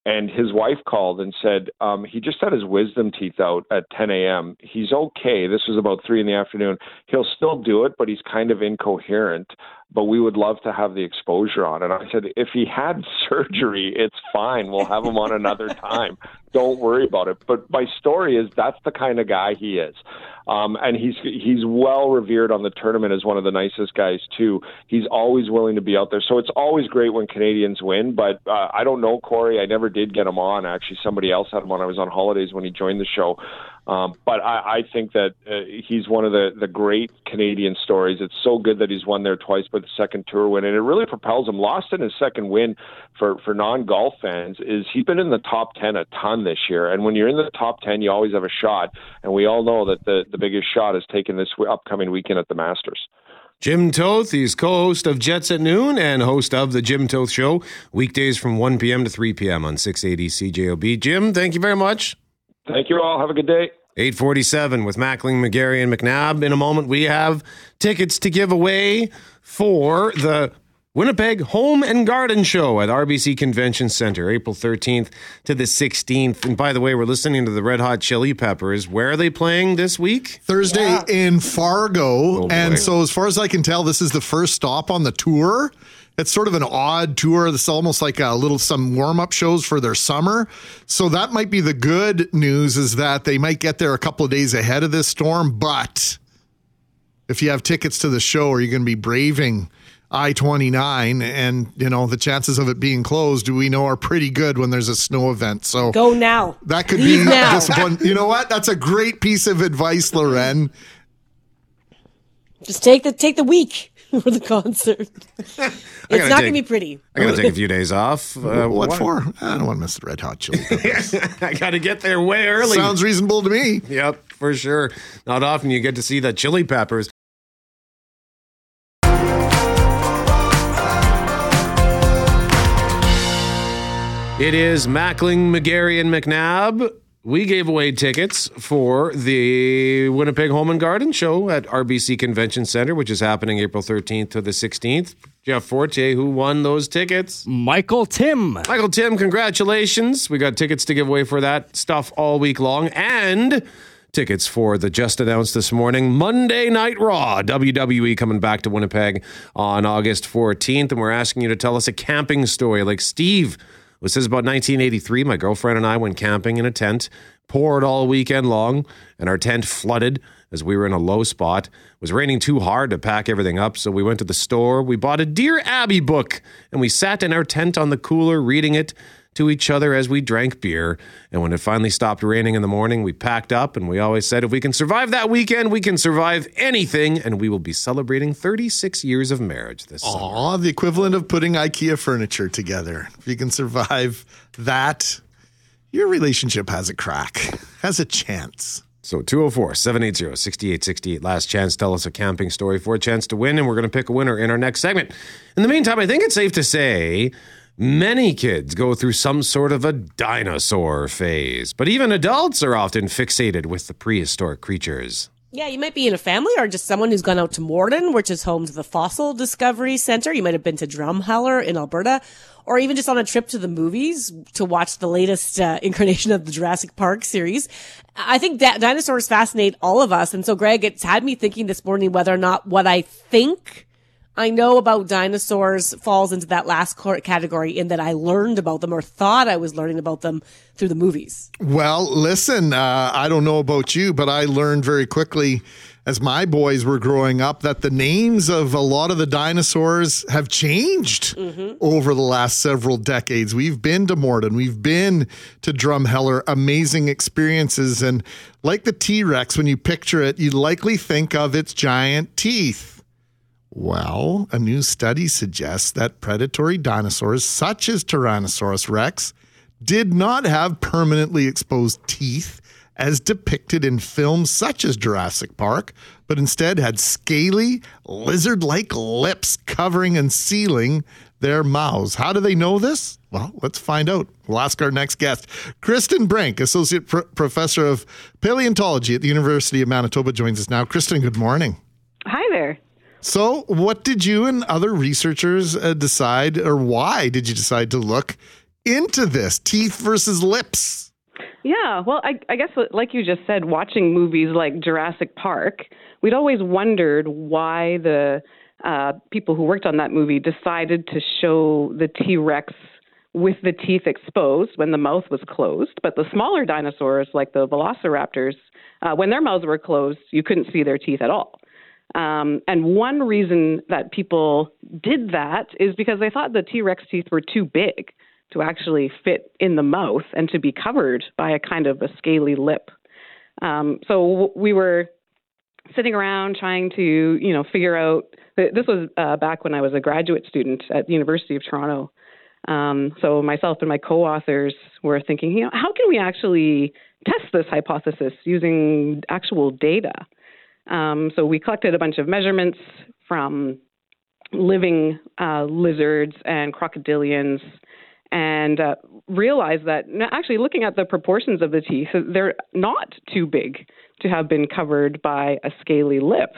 and his wife called and said um, he just had his wisdom teeth out at 10 a.m. He's okay. This was about three in the afternoon. He'll still do it, but he's kind of incoherent. But we would love to have the exposure on. And I said, if he had surgery, it's fine. We'll have him on another time. Don't worry about it. But my story is that's the kind of guy he is. Um, and he's he's well revered on the tournament as one of the nicest guys too. He's always willing to be out there, so it's always great when Canadians win. But uh, I don't know Corey. I never did get him on. Actually, somebody else had him on. I was on holidays when he joined the show. Um, but I, I think that uh, he's one of the, the great Canadian stories. It's so good that he's won there twice for the second tour win, and it really propels him. Lost in his second win for, for non golf fans is he's been in the top 10 a ton this year. And when you're in the top 10, you always have a shot. And we all know that the, the biggest shot is taken this upcoming weekend at the Masters. Jim Toth, he's co host of Jets at Noon and host of The Jim Toth Show, weekdays from 1 p.m. to 3 p.m. on 680 CJOB. Jim, thank you very much. Thank you all. Have a good day. 847 with Mackling, McGarry, and McNabb. In a moment, we have tickets to give away for the Winnipeg Home and Garden Show at RBC Convention Center, April 13th to the 16th. And by the way, we're listening to the Red Hot Chili Peppers. Where are they playing this week? Thursday yeah. in Fargo. Oh and so, as far as I can tell, this is the first stop on the tour. It's sort of an odd tour. It's almost like a little some warm up shows for their summer. So that might be the good news is that they might get there a couple of days ahead of this storm. But if you have tickets to the show, are you going to be braving I 29? And, you know, the chances of it being closed, we know are pretty good when there's a snow event. So go now. That could Leave be now. disappointing. You know what? That's a great piece of advice, Loren. Just take the take the week. for the concert. it's not going to be pretty. I got to take a few days off. Uh, what, what for? I don't want to miss the Red Hot Chili Peppers. I got to get there way early. Sounds reasonable to me. Yep, for sure. Not often you get to see the Chili Peppers. It is Mackling, McGarry, and McNabb we gave away tickets for the Winnipeg Home and Garden Show at RBC Convention Center, which is happening April 13th to the 16th. Jeff Forte, who won those tickets? Michael Tim. Michael Tim, congratulations. We got tickets to give away for that stuff all week long and tickets for the just announced this morning Monday Night Raw. WWE coming back to Winnipeg on August 14th. And we're asking you to tell us a camping story like Steve this is about 1983. My girlfriend and I went camping in a tent, poured all weekend long, and our tent flooded as we were in a low spot. It was raining too hard to pack everything up, so we went to the store. We bought a Dear Abby book, and we sat in our tent on the cooler reading it to each other as we drank beer. And when it finally stopped raining in the morning, we packed up and we always said, if we can survive that weekend, we can survive anything. And we will be celebrating 36 years of marriage this Aww, summer. the equivalent of putting IKEA furniture together. If you can survive that, your relationship has a crack, has a chance. So 204 780 6868. Last chance. Tell us a camping story for a chance to win. And we're going to pick a winner in our next segment. In the meantime, I think it's safe to say Many kids go through some sort of a dinosaur phase, but even adults are often fixated with the prehistoric creatures. Yeah, you might be in a family or just someone who's gone out to Morden, which is home to the Fossil Discovery Center. You might have been to Drumheller in Alberta, or even just on a trip to the movies to watch the latest uh, incarnation of the Jurassic Park series. I think that dinosaurs fascinate all of us. And so, Greg, it's had me thinking this morning whether or not what I think I know about dinosaurs falls into that last category in that I learned about them or thought I was learning about them through the movies. Well, listen, uh, I don't know about you, but I learned very quickly as my boys were growing up that the names of a lot of the dinosaurs have changed mm-hmm. over the last several decades. We've been to Morden, we've been to Drumheller, amazing experiences. And like the T Rex, when you picture it, you likely think of its giant teeth. Well, a new study suggests that predatory dinosaurs, such as Tyrannosaurus rex, did not have permanently exposed teeth as depicted in films such as Jurassic Park, but instead had scaly, lizard like lips covering and sealing their mouths. How do they know this? Well, let's find out. We'll ask our next guest. Kirsten Brink, Associate Pro- Professor of Paleontology at the University of Manitoba, joins us now. Kirsten, good morning. Hi there. So, what did you and other researchers uh, decide, or why did you decide to look into this teeth versus lips? Yeah, well, I, I guess, like you just said, watching movies like Jurassic Park, we'd always wondered why the uh, people who worked on that movie decided to show the T Rex with the teeth exposed when the mouth was closed. But the smaller dinosaurs, like the velociraptors, uh, when their mouths were closed, you couldn't see their teeth at all. Um, and one reason that people did that is because they thought the T Rex teeth were too big to actually fit in the mouth and to be covered by a kind of a scaly lip. Um, so we were sitting around trying to, you know, figure out. This was uh, back when I was a graduate student at the University of Toronto. Um, so myself and my co-authors were thinking, you know, how can we actually test this hypothesis using actual data? Um, so we collected a bunch of measurements from living uh, lizards and crocodilians and uh, realized that actually looking at the proportions of the teeth, they're not too big to have been covered by a scaly lip.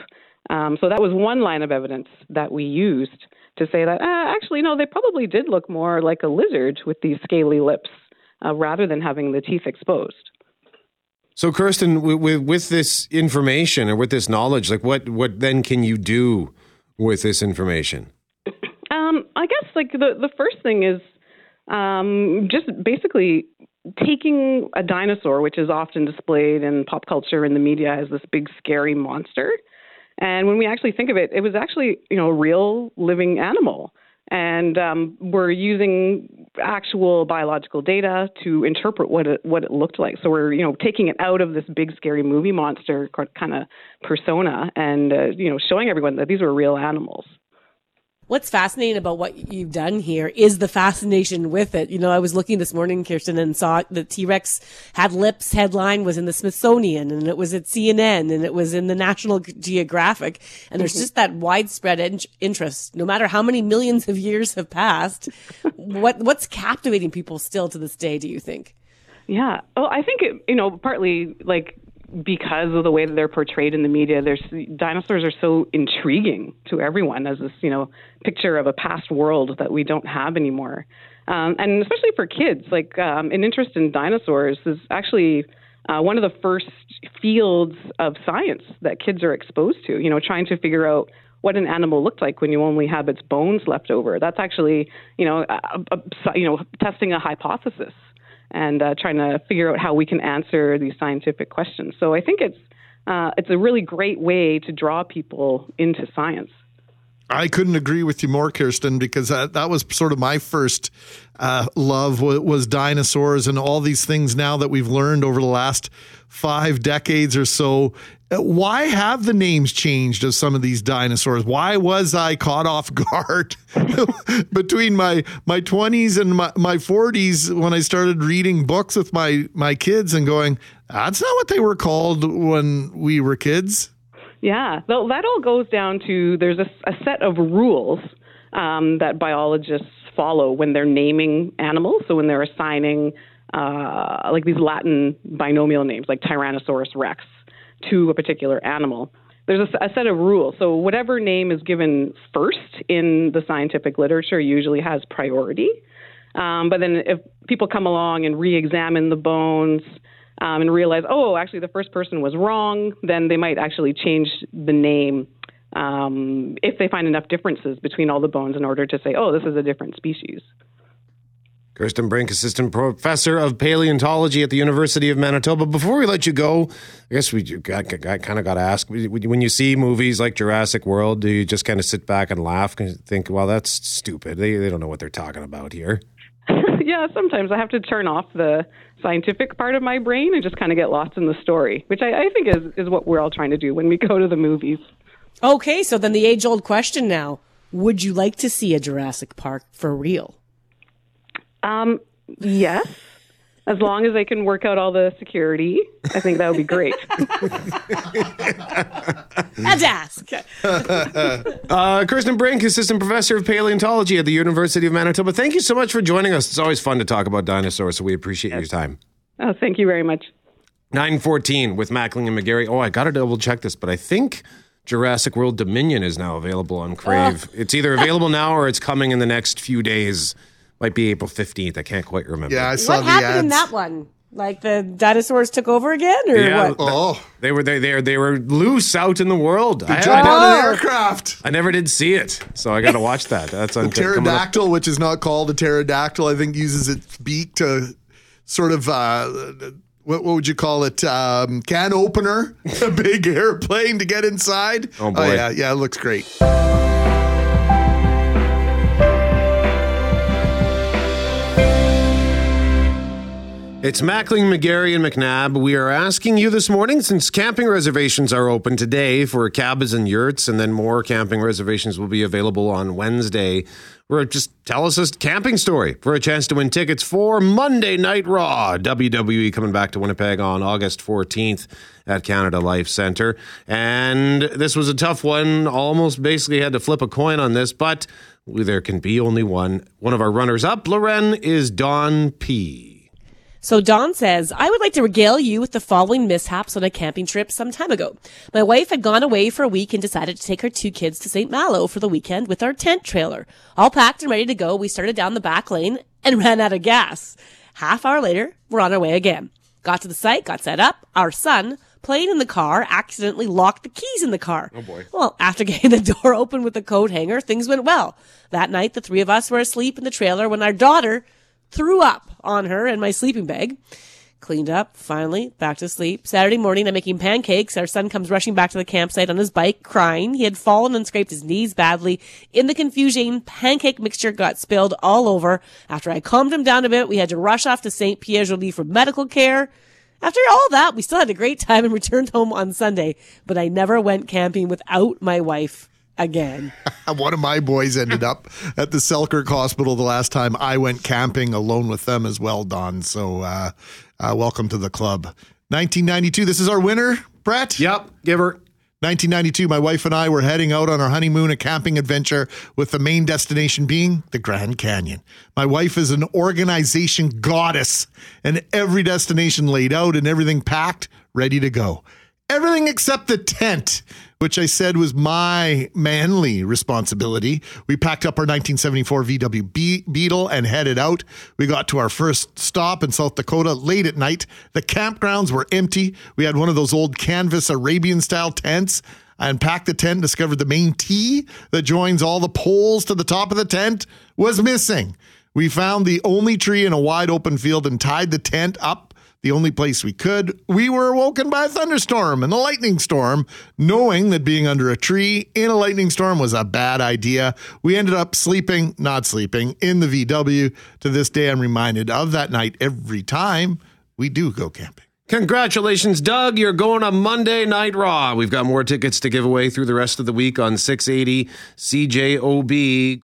Um, so that was one line of evidence that we used to say that uh, actually, no, they probably did look more like a lizard with these scaly lips uh, rather than having the teeth exposed. So, Kirsten, with, with this information or with this knowledge, like what what then can you do with this information? Um, I guess like the the first thing is um, just basically taking a dinosaur, which is often displayed in pop culture and the media as this big scary monster, and when we actually think of it, it was actually you know a real living animal and um, we're using actual biological data to interpret what it what it looked like. So we're you know taking it out of this big scary movie monster kind of persona and uh, you know showing everyone that these were real animals what's fascinating about what you've done here is the fascination with it. You know, I was looking this morning, Kirsten, and saw the T Rex had lips headline was in the Smithsonian and it was at CNN and it was in the National Geographic. And there's mm-hmm. just that widespread in- interest, no matter how many millions of years have passed. what what's captivating people still to this day? Do you think? Yeah. Well, I think it, you know, partly like because of the way that they're portrayed in the media, there's dinosaurs are so intriguing to everyone as this, you know, picture of a past world that we don't have anymore. Um, and especially for kids, like um, an interest in dinosaurs is actually uh, one of the first fields of science that kids are exposed to. You know, trying to figure out what an animal looked like when you only have its bones left over. That's actually, you know, a, a, you know, testing a hypothesis and uh, trying to figure out how we can answer these scientific questions. So I think it's uh, it's a really great way to draw people into science. I couldn't agree with you more, Kirsten, because that, that was sort of my first uh, love was, was dinosaurs and all these things now that we've learned over the last five decades or so. Uh, why have the names changed of some of these dinosaurs? Why was I caught off guard between my my 20s and my, my 40s when I started reading books with my my kids and going, that's not what they were called when we were kids? Yeah, well, that all goes down to there's a, a set of rules um, that biologists follow when they're naming animals. So when they're assigning uh, like these Latin binomial names, like Tyrannosaurus rex, to a particular animal. There's a, a set of rules. So whatever name is given first in the scientific literature usually has priority. Um, but then if people come along and re-examine the bones um, and realize, oh, actually the first person was wrong, then they might actually change the name um, if they find enough differences between all the bones in order to say, oh, this is a different species. Kirsten Brink, assistant professor of paleontology at the University of Manitoba. Before we let you go, I guess we got, got, kind of got to ask when you see movies like Jurassic World, do you just kind of sit back and laugh and think, well, that's stupid? They, they don't know what they're talking about here. yeah, sometimes I have to turn off the scientific part of my brain and just kind of get lost in the story, which I, I think is, is what we're all trying to do when we go to the movies. Okay, so then the age old question now would you like to see a Jurassic Park for real? Um, yes. As long as they can work out all the security, I think that would be great. Had to ask. uh, Kirsten Brink, assistant professor of paleontology at the University of Manitoba. Thank you so much for joining us. It's always fun to talk about dinosaurs, so we appreciate yes. your time. Oh, thank you very much. 914 with Mackling and McGarry. Oh, I got to double check this, but I think Jurassic World Dominion is now available on Crave. Oh. It's either available now or it's coming in the next few days. Might be April 15th. I can't quite remember. Yeah, I saw what the happened ads. in that one? Like the dinosaurs took over again, or yeah, what? Oh, they were they, they they were loose out in the world. They jumped on an aircraft. I never did see it, so I got to watch that. That's the pterodactyl, which is not called a pterodactyl. I think uses its beak to sort of uh, what, what would you call it? Um, can opener, a big airplane to get inside. Oh boy, oh, yeah, yeah, it looks great. It's Mackling, McGarry, and McNabb. We are asking you this morning, since camping reservations are open today for cabins and yurts, and then more camping reservations will be available on Wednesday. Or just tell us a camping story for a chance to win tickets for Monday Night Raw. WWE coming back to Winnipeg on August 14th at Canada Life Center. And this was a tough one. Almost basically had to flip a coin on this, but there can be only one. One of our runners up, Loren, is Don P. So Don says, I would like to regale you with the following mishaps on a camping trip some time ago. My wife had gone away for a week and decided to take her two kids to St. Malo for the weekend with our tent trailer. All packed and ready to go, we started down the back lane and ran out of gas. Half hour later, we're on our way again. Got to the site, got set up. Our son, playing in the car, accidentally locked the keys in the car. Oh boy. Well, after getting the door open with the coat hanger, things went well. That night, the three of us were asleep in the trailer when our daughter threw up on her in my sleeping bag. Cleaned up, finally, back to sleep. Saturday morning, I'm making pancakes. Our son comes rushing back to the campsite on his bike, crying. He had fallen and scraped his knees badly. In the confusion, pancake mixture got spilled all over. After I calmed him down a bit, we had to rush off to St. Pierre Jolys for medical care. After all that, we still had a great time and returned home on Sunday, but I never went camping without my wife again. One of my boys ended up at the Selkirk Hospital the last time I went camping alone with them as well, Don. So, uh, uh, welcome to the club. 1992. This is our winner, Brett. Yep, give her. 1992, my wife and I were heading out on our honeymoon, a camping adventure, with the main destination being the Grand Canyon. My wife is an organization goddess, and every destination laid out and everything packed, ready to go. Everything except the tent which I said was my manly responsibility. We packed up our 1974 VW Be- Beetle and headed out. We got to our first stop in South Dakota late at night. The campgrounds were empty. We had one of those old canvas Arabian style tents. I unpacked the tent, discovered the main T that joins all the poles to the top of the tent was missing. We found the only tree in a wide open field and tied the tent up the only place we could, we were awoken by a thunderstorm and a lightning storm. Knowing that being under a tree in a lightning storm was a bad idea, we ended up sleeping, not sleeping, in the VW. To this day, I'm reminded of that night every time we do go camping. Congratulations, Doug. You're going on Monday Night Raw. We've got more tickets to give away through the rest of the week on 680 CJOB.